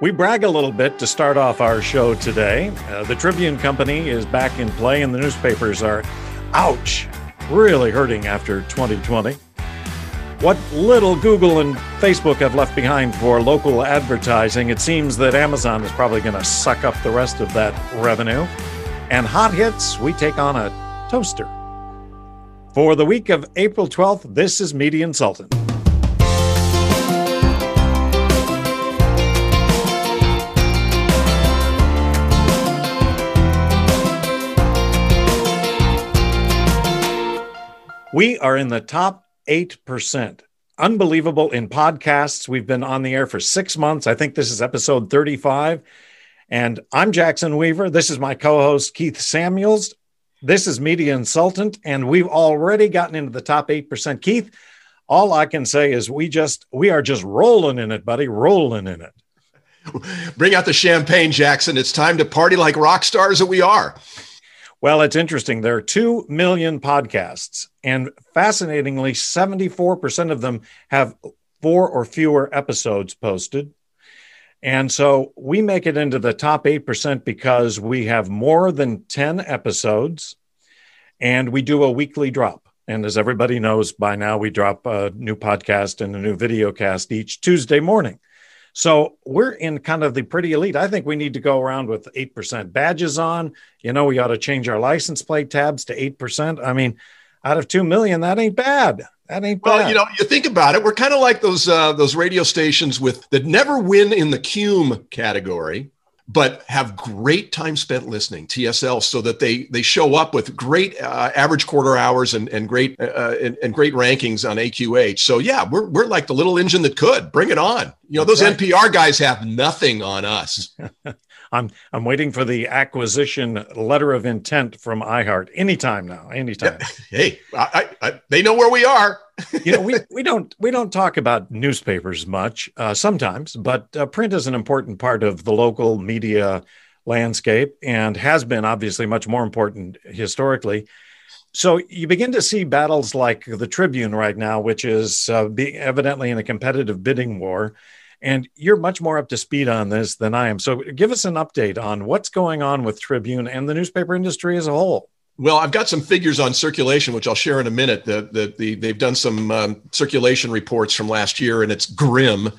We brag a little bit to start off our show today. Uh, the Tribune Company is back in play, and the newspapers are, ouch, really hurting after 2020. What little Google and Facebook have left behind for local advertising, it seems that Amazon is probably going to suck up the rest of that revenue. And hot hits, we take on a toaster. For the week of April 12th, this is Media Insultant. We are in the top 8%. Unbelievable in podcasts. We've been on the air for six months. I think this is episode 35. And I'm Jackson Weaver. This is my co host, Keith Samuels. This is Media Insultant. And we've already gotten into the top 8%. Keith, all I can say is we just, we are just rolling in it, buddy, rolling in it. Bring out the champagne, Jackson. It's time to party like rock stars that we are. Well, it's interesting. There are 2 million podcasts, and fascinatingly, 74% of them have four or fewer episodes posted. And so we make it into the top 8% because we have more than 10 episodes and we do a weekly drop. And as everybody knows by now, we drop a new podcast and a new video cast each Tuesday morning. So we're in kind of the pretty elite. I think we need to go around with 8% badges on. You know, we ought to change our license plate tabs to 8%. I mean, out of 2 million, that ain't bad. That ain't bad. Well, you know, you think about it, we're kind of like those uh, those radio stations with that never win in the cume category but have great time spent listening TSL so that they they show up with great uh, average quarter hours and and great uh, uh and, and, great rankings on AQH. So yeah, we're we're like the little engine that could bring it on. You know, those right. NPR guys have nothing on us. I'm I'm waiting for the acquisition letter of intent from iHeart anytime now. Anytime. Hey, I, I, they know where we are. you know, we, we don't we don't talk about newspapers much uh, sometimes, but uh, print is an important part of the local media landscape and has been obviously much more important historically. So you begin to see battles like the Tribune right now, which is uh, being evidently in a competitive bidding war. And you're much more up to speed on this than I am. So give us an update on what's going on with Tribune and the newspaper industry as a whole. Well, I've got some figures on circulation, which I'll share in a minute. The, the, the they've done some um, circulation reports from last year, and it's grim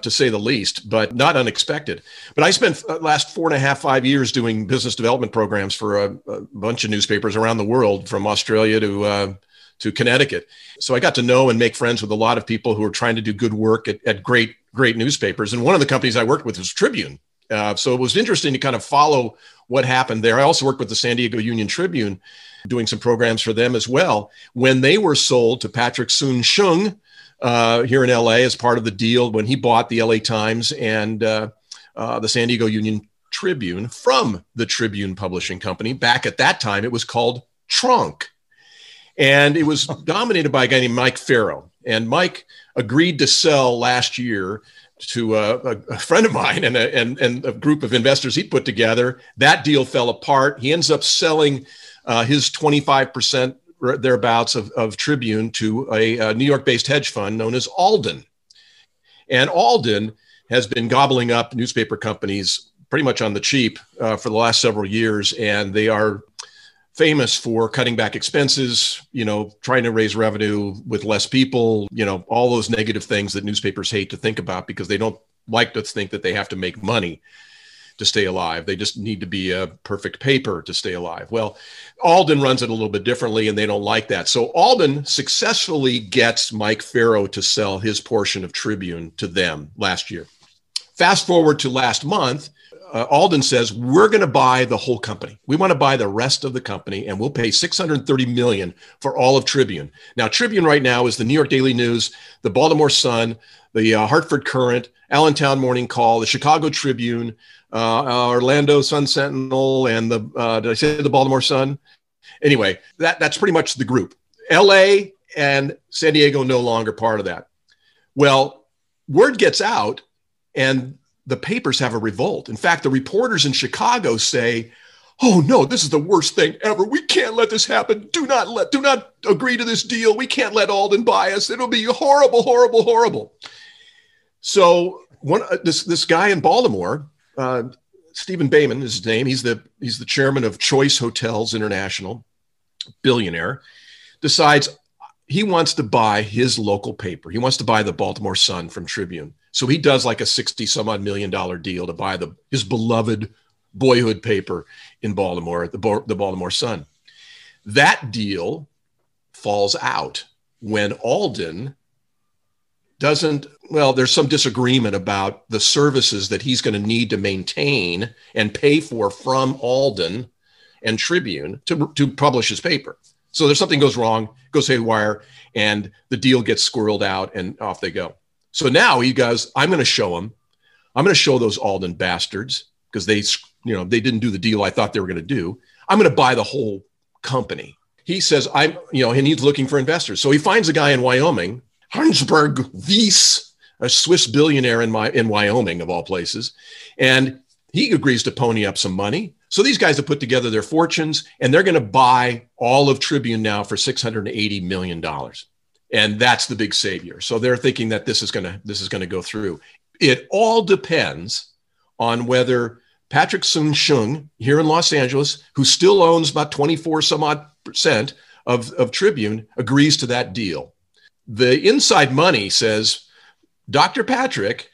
to say the least, but not unexpected. But I spent uh, last four and a half, five years doing business development programs for a, a bunch of newspapers around the world, from Australia to uh, to Connecticut. So I got to know and make friends with a lot of people who are trying to do good work at, at great great newspapers. And one of the companies I worked with was Tribune. Uh, so it was interesting to kind of follow what happened there. I also worked with the San Diego Union Tribune, doing some programs for them as well. When they were sold to Patrick Soon-Shiong uh, here in LA as part of the deal, when he bought the LA Times and uh, uh, the San Diego Union Tribune from the Tribune Publishing Company. Back at that time, it was called tronc. And it was dominated by a guy named Mike Ferro. And Mike agreed to sell last year to a, a, friend of mine and a, and, and a group of investors he put together. That deal fell apart. He ends up selling uh, his 25% thereabouts of, of Tribune to a, a New York based hedge fund known as Alden. And Alden has been gobbling up newspaper companies pretty much on the cheap uh, for the last several years. And they are famous for cutting back expenses, you know, trying to raise revenue with less people, you know, all those negative things that newspapers hate to think about because they don't like to think that they have to make money to stay alive. They just need to be a perfect paper to stay alive. Well, Alden runs it a little bit differently and they don't like that. So Alden successfully gets Mike Ferro to sell his portion of Tribune to them last year. Fast forward to last month, uh, Alden says we're going to buy the whole company. We want to buy the rest of the company, and we'll pay 630 million for all of Tribune. Now, Tribune right now is the New York Daily News, the Baltimore Sun, the uh, Hartford Courant, Allentown Morning Call, the Chicago Tribune, uh, Orlando Sun Sentinel, and the uh, did I say the Baltimore Sun? Anyway, that that's pretty much the group. L.A. and San Diego no longer part of that. Well, word gets out, and the papers have a revolt. In fact, the reporters in Chicago say, "Oh no, this is the worst thing ever. We can't let this happen. Do not let do not agree to this deal. We can't let Alden buy us. It'll be horrible, horrible, horrible." So one uh, this this guy in Baltimore, uh, Stephen Bainum is his name. He's the he's the chairman of Choice Hotels International, billionaire. Decides he wants to buy his local paper. He wants to buy the Baltimore Sun from Tribune. So he does like a sixty some odd million dollar deal to buy the his beloved boyhood paper in Baltimore, the the Baltimore Sun. That deal falls out when Alden doesn't well there's some disagreement about the services that he's going to need to maintain and pay for from alden and tribune to, to publish his paper so there's something goes wrong goes haywire and the deal gets squirreled out and off they go so now he goes i'm going to show them i'm going to show those alden bastards because they you know they didn't do the deal i thought they were going to do i'm going to buy the whole company he says i'm you know and he's looking for investors so he finds a guy in wyoming Hansjörg Wyss, a Swiss billionaire in, my, in Wyoming, of all places. And he agrees to pony up some money. So these guys have put together their fortunes and they're going to buy all of Tribune now for $680 million. And that's the big savior. So they're thinking that this is going to this is going to go through. It all depends on whether Patrick Soon-Shiong here in Los Angeles, who still owns about 24 some odd percent of, of Tribune, agrees to that deal the inside money says Dr. Patrick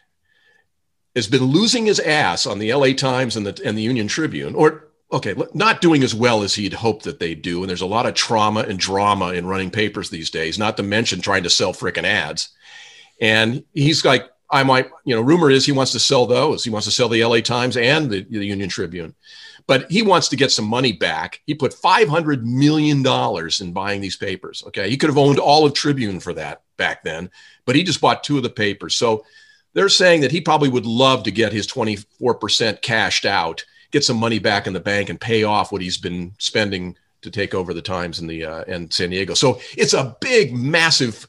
has been losing his ass on the LA Times and the and the Union Tribune, or okay, not doing as well as he'd hoped that they do. And there's a lot of trauma and drama in running papers these days, not to mention trying to sell frickin' ads. And he's like, I might, you know, rumor is he wants to sell those. He wants to sell the LA Times and the, the Union Tribune but he wants to get some money back. He put $500 million in buying these papers. Okay. He could have owned all of Tribune for that back then, but he just bought two of the papers. So they're saying that he probably would love to get his 24% cashed out, get some money back in the bank and pay off what he's been spending to take over the Times in the uh, and San Diego. So it's a big, massive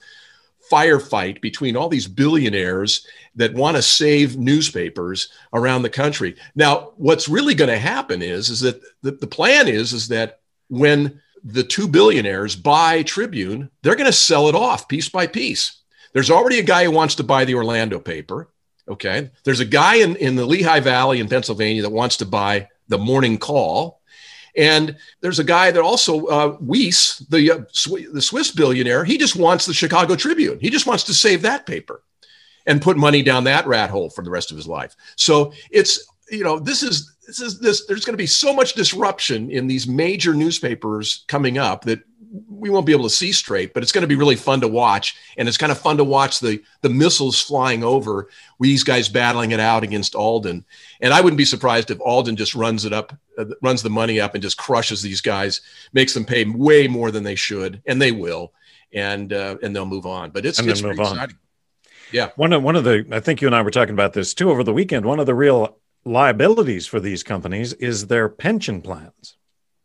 firefight between all these billionaires that want to save newspapers around the country. Now, what's really going to happen is is that the, the plan is is that when the two billionaires buy Tribune, they're going to sell it off piece by piece. There's already a guy who wants to buy the Orlando paper. Okay. There's a guy in, in the Lehigh Valley in Pennsylvania that wants to buy the Morning Call. And there's a guy that also, uh, Wyss, the, uh, Sw- the Swiss billionaire, he just wants the Chicago Tribune. He just wants to save that paper and put money down that rat hole for the rest of his life. So it's, you know, this is, this is this, there's going to be so much disruption in these major newspapers coming up that we won't be able to see straight, but it's going to be really fun to watch. And it's kind of fun to watch the the missiles flying over, these guys battling it out against Alden. And I wouldn't be surprised if Alden just runs it up, uh, runs the money up, and just crushes these guys, makes them pay way more than they should, and they will, and uh, and they'll move on. But it's, and it's move on. exciting. Yeah. One of one of the I think you and I were talking about this too over the weekend. One of the real liabilities for these companies is their pension plans.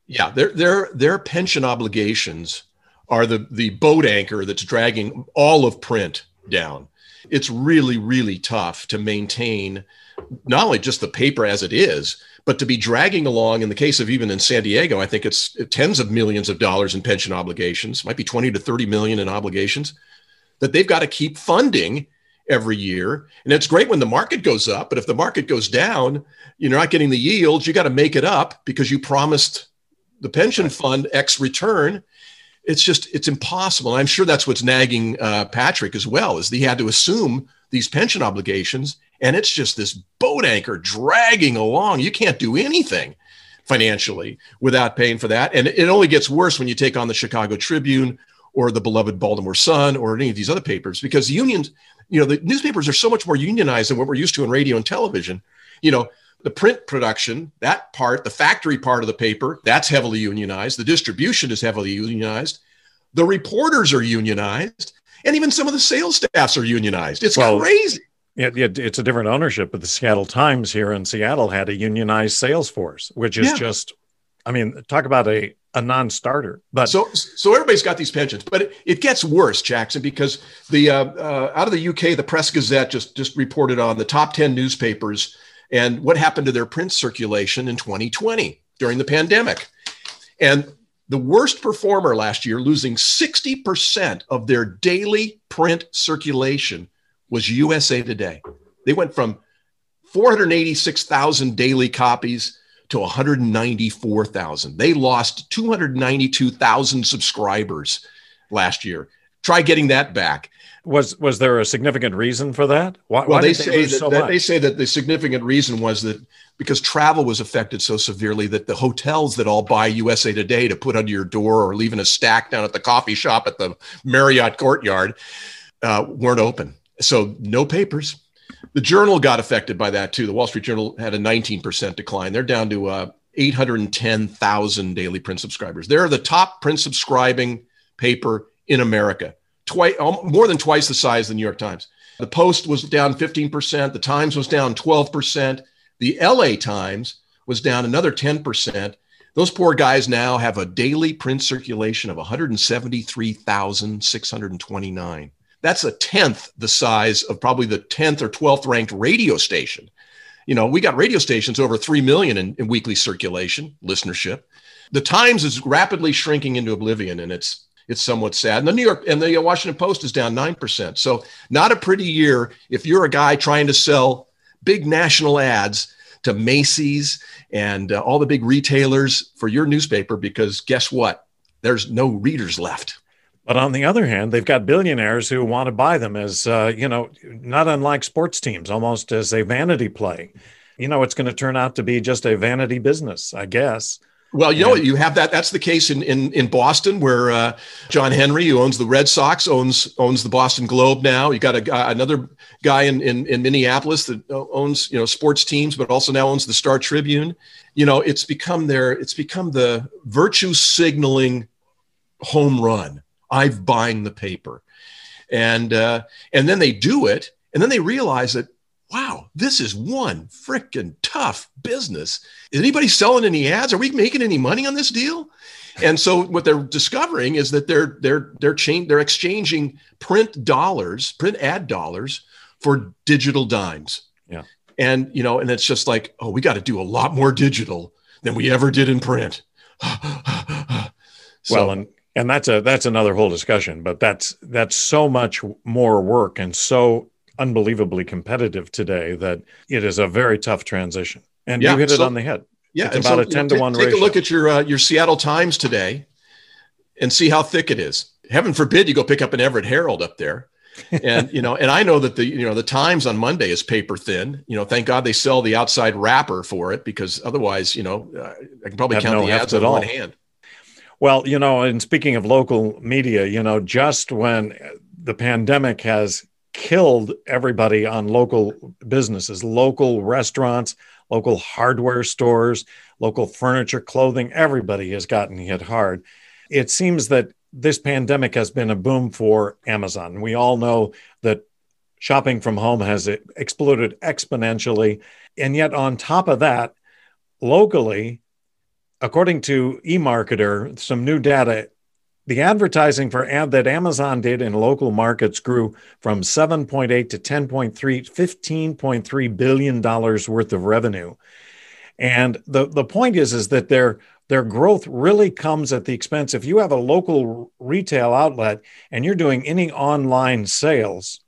Yeah, their their their pension obligations are the the boat anchor that's dragging all of print down. It's really really tough to maintain not only just the paper as it is, but to be dragging along in the case of even in San Diego, I think it's tens of millions of dollars in pension obligations, might be 20 to 30 million in obligations that they've got to keep funding every year. And it's great when the market goes up, but if the market goes down, you're not getting the yields, you got to make it up because you promised the pension fund X return. It's just it's impossible. I'm sure that's what's nagging uh, Patrick as well, is he had to assume these pension obligations, and it's just this boat anchor dragging along. You can't do anything financially without paying for that, and it only gets worse when you take on the Chicago Tribune or the beloved Baltimore Sun or any of these other papers because the unions, you know, the newspapers are so much more unionized than what we're used to in radio and television. You know, the print production, that part, the factory part of the paper, that's heavily unionized. The distribution is heavily unionized. The reporters are unionized. And even some of the sales staffs are unionized. It's well, crazy. Yeah, it's a different ownership, but the Seattle Times here in Seattle had a unionized sales force, which is yeah. just, I mean, talk about a a non-starter. But so so everybody's got these pensions, but it, it gets worse, Jackson, because the uh, uh, out of the UK, the Press Gazette just just reported on the top ten newspapers and what happened to their print circulation in 2020 during the pandemic. And the worst performer last year, losing 60% of their daily print circulation, was USA Today. They went from 486,000 daily copies to 194,000. They lost 292,000 subscribers last year. Try getting that back. Was was there a significant reason for that? Why, well, why they say they that, so that they say that the significant reason was that because travel was affected so severely that the hotels that all buy USA Today to put under your door or leaving a stack down at the coffee shop at the Marriott Courtyard uh, weren't open. So no papers. The Journal got affected by that too. The Wall Street Journal had a 19% decline. They're down to uh, 810,000 daily print subscribers. They're the top print subscribing paper in America, twice, more than twice the size of the New York Times. The Post was down 15%. The Times was down 12%. The LA Times was down another 10%. Those poor guys now have a daily print circulation of 173,629. That's a tenth the size of probably the 10th or 12th ranked radio station. You know, we got radio stations over 3 million in, in weekly circulation, listenership. The Times is rapidly shrinking into oblivion and it's it's somewhat sad. And the New York and the Washington Post is down 9%. So not a pretty year if you're a guy trying to sell big national ads to Macy's and uh, all the big retailers for your newspaper because guess what? There's no readers left. But on the other hand, they've got billionaires who want to buy them as, uh, you know, not unlike sports teams, almost as a vanity play. You know, it's going to turn out to be just a vanity business, I guess. Well, you know, you have that. That's the case in in, in Boston, where uh, John Henry, who owns the Red Sox, owns owns the Boston Globe now. You got a another guy in, in in Minneapolis that owns you know sports teams, but also now owns the Star Tribune. You know, it's become their it's become the virtue signaling home run I've buying the paper. And uh, and then they do it, and then they realize that, wow, this is one freaking tough business. Is anybody selling any ads? Are we making any money on this deal? And so what they're discovering is that they're they're they're chain, they're exchanging print dollars, print ad dollars for digital dimes. Yeah. And you know, and it's just like, oh, we got to do a lot more digital than we ever did in print. so, well, and and that's a that's another whole discussion but that's that's so much more work and so unbelievably competitive today that it is a very tough transition. And yeah, you hit so, it on the head. yeah it's about so, a 10 to 1 take ratio. a look at your uh, your seattle times today and see how thick it is. Heaven forbid you go pick up an everett herald up there. And you know and i know that the you know the times on monday is paper thin. You know thank god they sell the outside wrapper for it because otherwise you know uh, i can probably Have count no the ads on all. one hand. Well, you know, and speaking of local media, you know, just when the pandemic has killed everybody on local businesses, local restaurants, local hardware stores, local furniture, clothing, everybody has gotten hit hard. It seems that this pandemic has been a boom for Amazon. We all know that shopping from home has exploded exponentially. And yet, on top of that, locally, according to eMarketer, some new data, the advertising for ad that Amazon did in local markets grew from 7.8 to 10.3, 15.3 billion dollars worth of revenue. And the, the point is, is that their their growth really comes at the expense. If you have a local retail outlet and you're doing any online sales,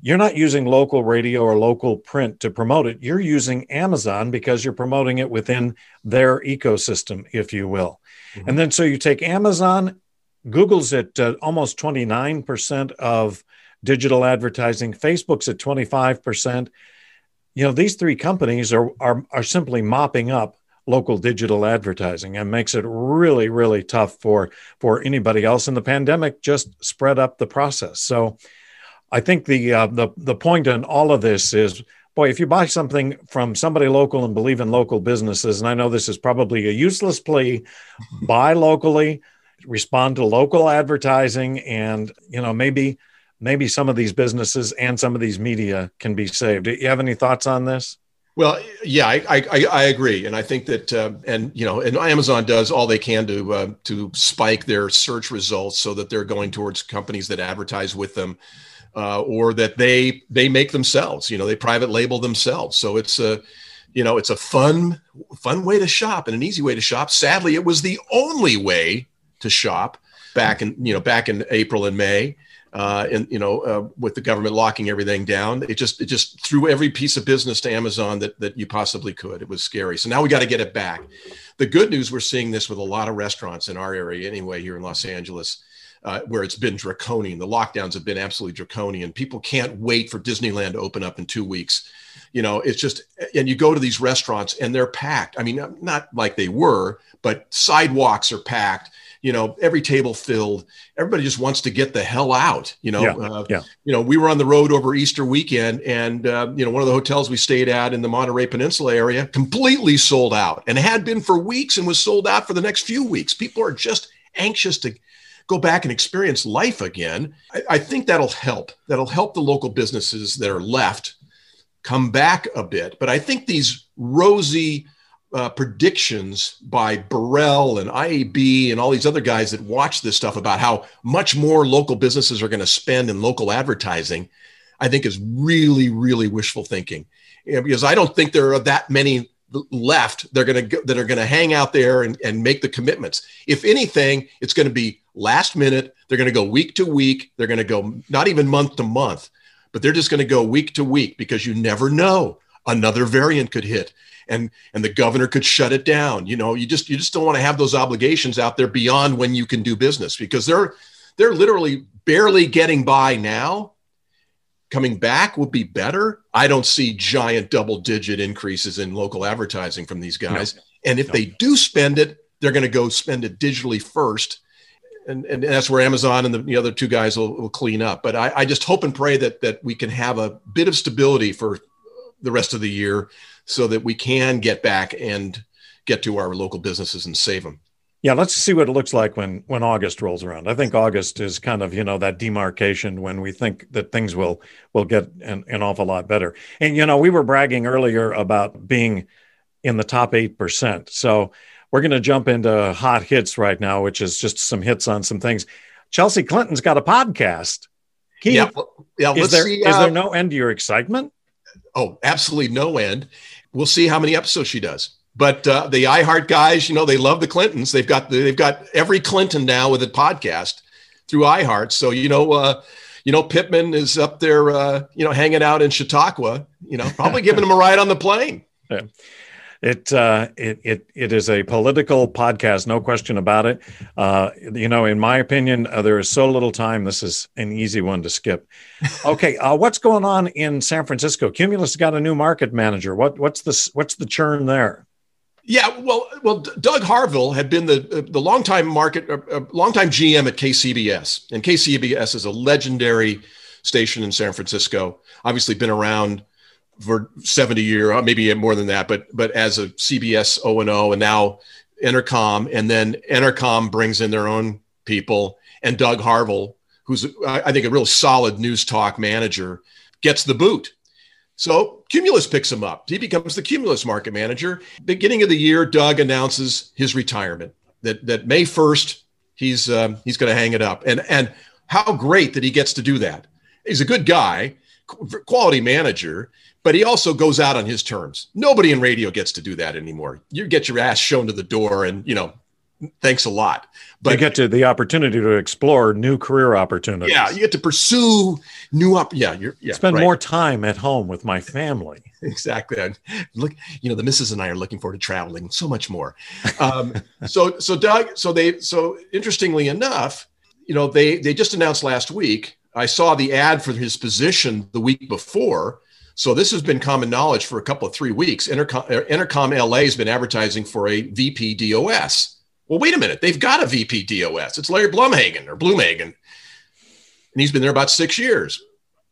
you're not using local radio or local print to promote it. You're using Amazon because you're promoting it within their ecosystem, if you will. Mm-hmm. And then so you take Amazon, Google's at uh, almost 29% of digital advertising, Facebook's at 25%. You know, these three companies are, are, are simply mopping up local digital advertising and makes it really really tough for for anybody else. And the pandemic just spread up the process. So I think the uh, the the point in all of this is, boy, if you buy something from somebody local and believe in local businesses, and I know this is probably a useless plea, buy locally, respond to local advertising, and you know maybe maybe some of these businesses and some of these media can be saved. Do you have any thoughts on this? Well, yeah, I, I, I agree, and I think that, uh, and you know, and Amazon does all they can to uh, to spike their search results so that they're going towards companies that advertise with them uh, or that they they make themselves. You know, they private label themselves. So it's a you know it's a fun fun way to shop and an easy way to shop. Sadly, it was the only way to shop back in you know back in April and May. uh, and you know, uh, with the government locking everything down, it just it just threw every piece of business to Amazon that that you possibly could. It was scary. So now we got to get it back. The good news, we're seeing this with a lot of restaurants in our area anyway, here in Los Angeles. Uh, where it's been draconian. The lockdowns have been absolutely draconian. People can't wait for Disneyland to open up in two weeks. You know, it's just, and you go to these restaurants and they're packed. I mean, not like they were, but sidewalks are packed you know every table filled. Everybody just wants to get the hell out you know yeah, uh, yeah. you know we were on the road over easter weekend and uh, you know one of the hotels we stayed at in the monterey peninsula area completely sold out and had been for weeks and was sold out for the next few weeks. People are just anxious to go back and experience life again. I, I think that'll help. That'll help the local businesses that are left come back a bit. But i think these rosy uh, predictions by Borrell and IAB and all these other guys that watch this stuff about how much more local businesses are going to spend in local advertising, I think is really, really wishful thinking. Because I don't think there are that many left they're going to that are going to hang out there and, and make the commitments. If anything, it's going to be last minute. They're going to go week to week. They're going to go not even month to month, but they're just going to go week to week because you never know another variant could hit and and the governor could shut it down you know you just you just don't want to have those obligations out there beyond when you can do business because they're they're literally barely getting by now coming back would be better i don't see giant double digit increases in local advertising from these guys no. and if no. they do spend it they're going to go spend it digitally first and, and that's where Amazon and the, the other two guys will, will clean up. But I, I, just hope and pray that that we can have a bit of stability for the rest of the year so that we can get back and get to our local businesses and save them. Yeah, let's see what it looks like when when August rolls around. I think August is kind of you know that demarcation when we think that things will will get an, an awful lot better. And you know we were bragging earlier about being in the top eight percent. So we're going to jump into hot hits right now, which is just some hits on some things. Chelsea Clinton's got a podcast. Keith, yeah, yeah. Is there, see, uh, is there no end to your excitement? Oh, absolutely no end. We'll see how many episodes she does. But uh, the iHeart guys, you know, they love the Clintons. They've got the, they've got every Clinton now with a podcast through iHeart. So you know, uh, you know, Pittman is up there, uh, you know, hanging out in Chautauqua. You know, probably giving him a ride on the plane. Yeah. It, uh, it it it is a political podcast, no question about it. Uh, you know, in my opinion, uh, there is so little time. This is an easy one to skip. Okay, uh, what's going on in San Francisco? Cumulus got a new market manager. What what's the what's the churn there? Yeah, well, well, Doug Harville had been the uh, the longtime market, uh, uh longtime GM at KCBS, and KCBS is a legendary station in San Francisco. Obviously, been around for 70 year, uh, maybe more than that, but but as a CBS O and O, and now Entercom, and then Entercom brings in their own people, and Doug Harville, who's I think a real solid news talk manager, gets the boot. So Cumulus picks him up. He becomes the Cumulus market manager. Beginning of the year, Doug announces his retirement. That that May 1st, he's um, he's going to hang it up. And and how great that he gets to do that. He's a good guy, quality manager but he also goes out on his terms. Nobody in radio gets to do that anymore. You get your ass shown to the door, and you know, thanks a lot. But you get to the opportunity to explore new career opportunities. Yeah, you get to pursue new up. Yeah, you're yeah. Spend right. more time at home with my family. exactly. And look, you know, the missus and I are looking forward to traveling so much more. Um, so, so Doug, so they, so interestingly enough, you know, they they just announced last week. I saw the ad for his position the week before so this has been common knowledge for a couple of three weeks. Intercom, Entercom LA has been advertising for a VP DOS. Well, wait a minute. They've got a VP DOS. It's Larry Blumhagen or Blumhagen. And he's been there about six years.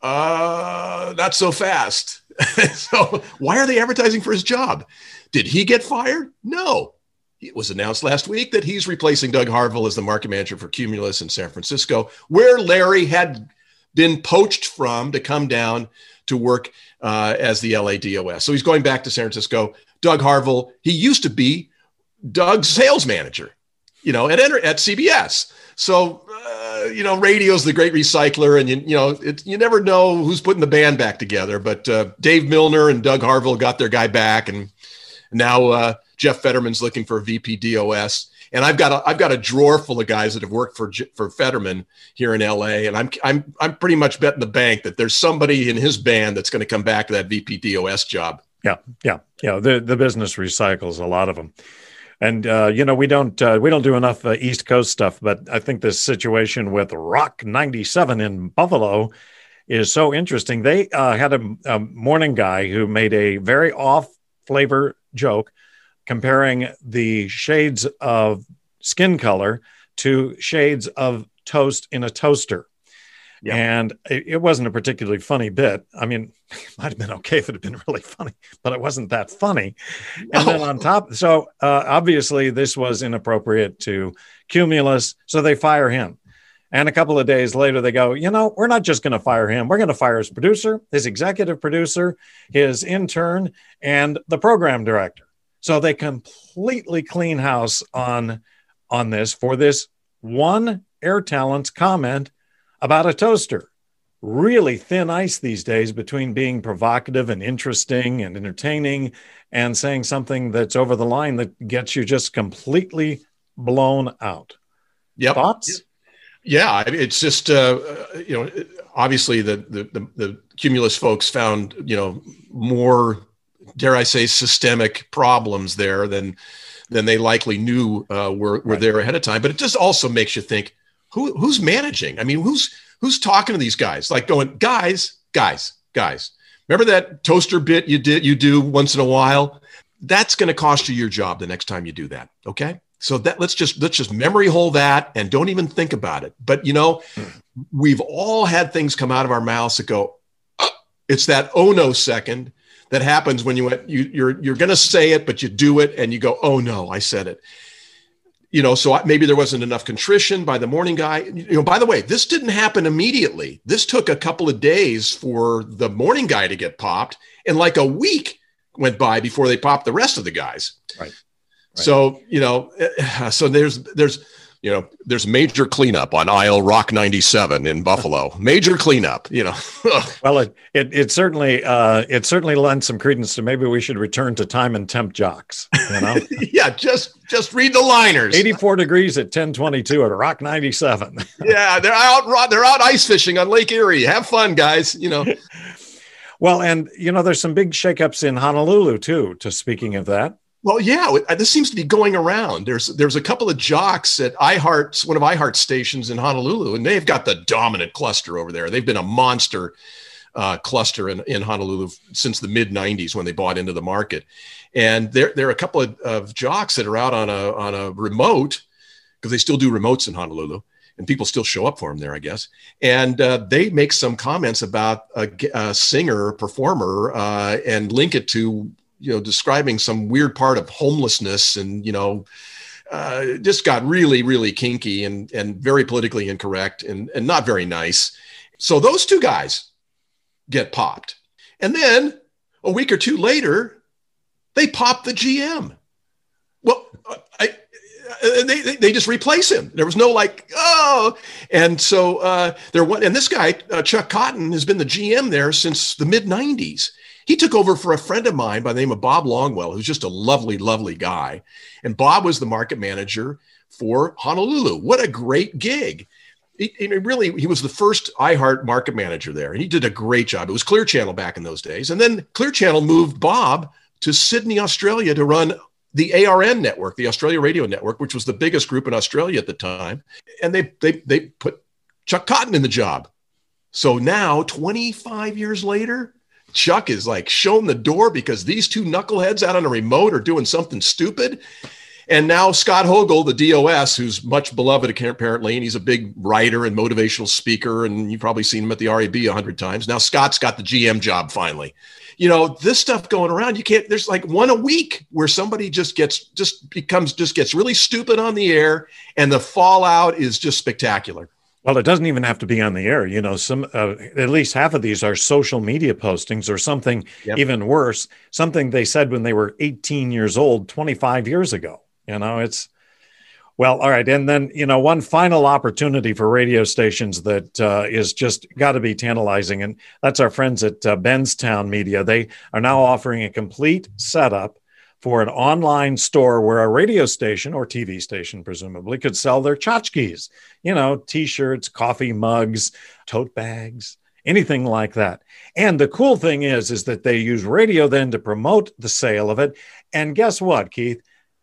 Uh, not so fast. so why are they advertising for his job? Did he get fired? No. It was announced last week that he's replacing Doug Harville as the market manager for Cumulus in San Francisco, where Larry had been poached from to come down to work uh, as the LADOS. So he's going back to San Francisco. Doug Harville, he used to be Doug's sales manager, you know, at, at CBS. So, uh, you know, radio's the great recycler, and you, you know, it, you never know who's putting the band back together. But uh, Dave Milner and Doug Harville got their guy back, and now uh, Jeff Federman's looking for a VP DOS. And I've got a, I've got a drawer full of guys that have worked for for Federman here in LA, and I'm I'm I'm pretty much betting the bank that there's somebody in his band that's going to come back to that VPDOS job. Yeah, yeah, yeah. The the business recycles a lot of them. And uh, you know we don't uh, we don't do enough uh, East Coast stuff, but I think this situation with Rock 97 in Buffalo is so interesting. They uh, had a, a, morning guy who made a very off flavor joke comparing the shades of skin color to shades of toast in a toaster. Yeah. And it, it, wasn't a particularly funny bit. I mean, it might have been okay if it had been really funny, but it wasn't that funny. And then on top, so uh, obviously this was inappropriate to Cumulus, so they fire him. And a couple of days later, they go, you know, we're not just going to fire him. We're going to fire his producer, his executive producer, his intern, and the program director. So they completely clean house on on this for this one Air Talents comment about a toaster. Really thin ice these days between being provocative and interesting and entertaining and saying something that's over the line that gets you just completely blown out. Yep. Thoughts? Yeah, it's just uh, you know obviously the, the the the cumulus folks found you know more dare I say systemic problems there than than they likely knew uh, were were right. there ahead of time. But it just also makes you think who who's managing? I mean, who's who's talking to these guys? Like going, guys, guys, guys. Remember that toaster bit you did you do once in a while? That's going to cost you your job the next time you do that. Okay. So that let's just let's just memory hole that and don't even think about it. But you know, we've all had things come out of our mouths that go, oh, it's that oh no second that happens when you went you you're you're going to say it but you do it and you go oh no I said it. You know so maybe there wasn't enough contrition by the morning guy. You know by the way this didn't happen immediately. This took a couple of days for the morning guy to get popped and like a week went by before they popped the rest of the guys. Right, right. so you know eh, so there's there's you know, there's major cleanup on aisle Rock 97 in Buffalo. Major cleanup, you know. well, it, it, it certainly uh, it certainly lends some credence to maybe we should return to time and temp jocks. You know? yeah, just just read the liners. 84 degrees at 1022 at Rock 97. yeah, they're out they're out ice fishing on Lake Erie. Have fun, guys. You know. well, and you know, there's some big shakeups in Honolulu too. To speaking of that. Well, yeah, this seems to be going around. There's there's a couple of jocks at iHeart, one of iHeart stations in Honolulu, and they've got the dominant cluster over there. They've been a monster uh, cluster in, in Honolulu since the mid '90s when they bought into the market. And there there are a couple of, of jocks that are out on a on a remote because they still do remotes in Honolulu, and people still show up for them there, I guess. And uh, they make some comments about a, a singer performer uh, and link it to you know describing some weird part of homelessness and you know uh, just got really really kinky and and very politically incorrect and and not very nice. So those two guys get popped. And then a week or two later they pop the gm well I, uh, they, they, they just replace him. There was no like, oh, and so uh, there was, and this guy uh, Chuck Cotton has been the GM there since the mid '90s, he took over for a friend of mine by the name of Bob Longwell, who's just a lovely, lovely guy. And Bob was the market manager for Honolulu. What a great gig. He, really he was the first iHeart market manager there, and he did a great job. It was Clear Channel back in those days, and then Clear Channel moved Bob to Sydney, Australia, to run the ARN network, the Australia Radio Network, which was the biggest group in Australia at the time, and they they they put Chuck Cotton in the job. So now, 25 years later, Chuck is like shown the door because these two knuckleheads out on a remote are doing something stupid. And now Scott Hogle, the DOS, who's much beloved apparently, and he's a big writer and motivational speaker, and you've probably seen him at the RAB a hundred times. Now Scott's got the GM job finally. You know, this stuff going around, you can't, there's like one a week where somebody just gets, just becomes, just gets really stupid on the air, and the fallout is just spectacular. Well, it doesn't even have to be on the air. You know, some uh, at least half of these are social media postings or something yep. even worse, something they said when they were 18 years old 25 years ago. You know, it's well, all right. And then, you know, one final opportunity for radio stations that uh, is just got to be tantalizing. And that's our friends at uh, Benztown Media. They are now offering a complete setup for an online store where a radio station or TV station, presumably, could sell their tchotchkes, you know, t shirts, coffee mugs, tote bags, anything like that. And the cool thing is, is that they use radio then to promote the sale of it. And guess what, Keith?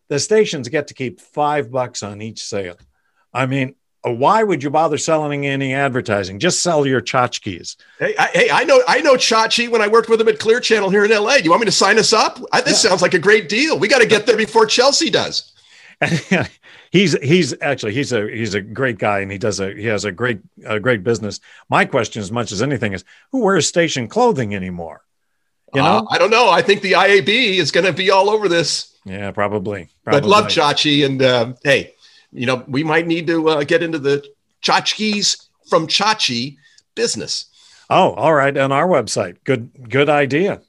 The stations get to keep five bucks on each sale. I mean, why would you bother selling any advertising? Just sell your tchotchkes. Hey, I, hey, I know, I know Chachi when I worked with him at Clear Channel here in LA. Do you want me to sign us up? I, this yeah. sounds like a great deal. We got to get there before Chelsea does. he's he's actually he's a he's a great guy and he does a he has a great a great business. My question, as much as anything, is who wears station clothing anymore? You know, uh, I don't know. I think the IAB is going to be all over this. Yeah, probably. probably. But love Chachi and uh, hey you know, we might need to uh, get into the tchotchkes from Chachi business. Oh, all right. On our website. Good, good idea.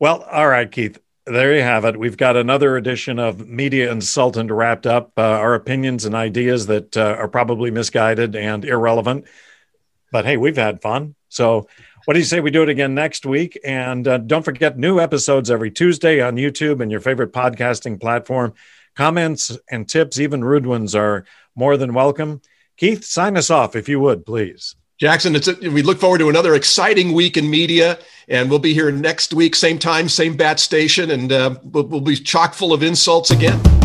Well, all right, Keith. There you have it. We've got another edition of Media Insultant wrapped up. Uh, our opinions and ideas that uh, are probably misguided and irrelevant. But hey, we've had fun. So, what do you say we do it again next week? And uh, don't forget, new episodes every Tuesday on YouTube and your favorite podcasting platform. Comments and tips, even rude ones, are more than welcome. Keith, sign us off if you would, please. Jackson, it's a, we look forward to another exciting week in media, and we'll be here next week, same time, same bat station, and uh, we'll, we'll be chock full of insults again.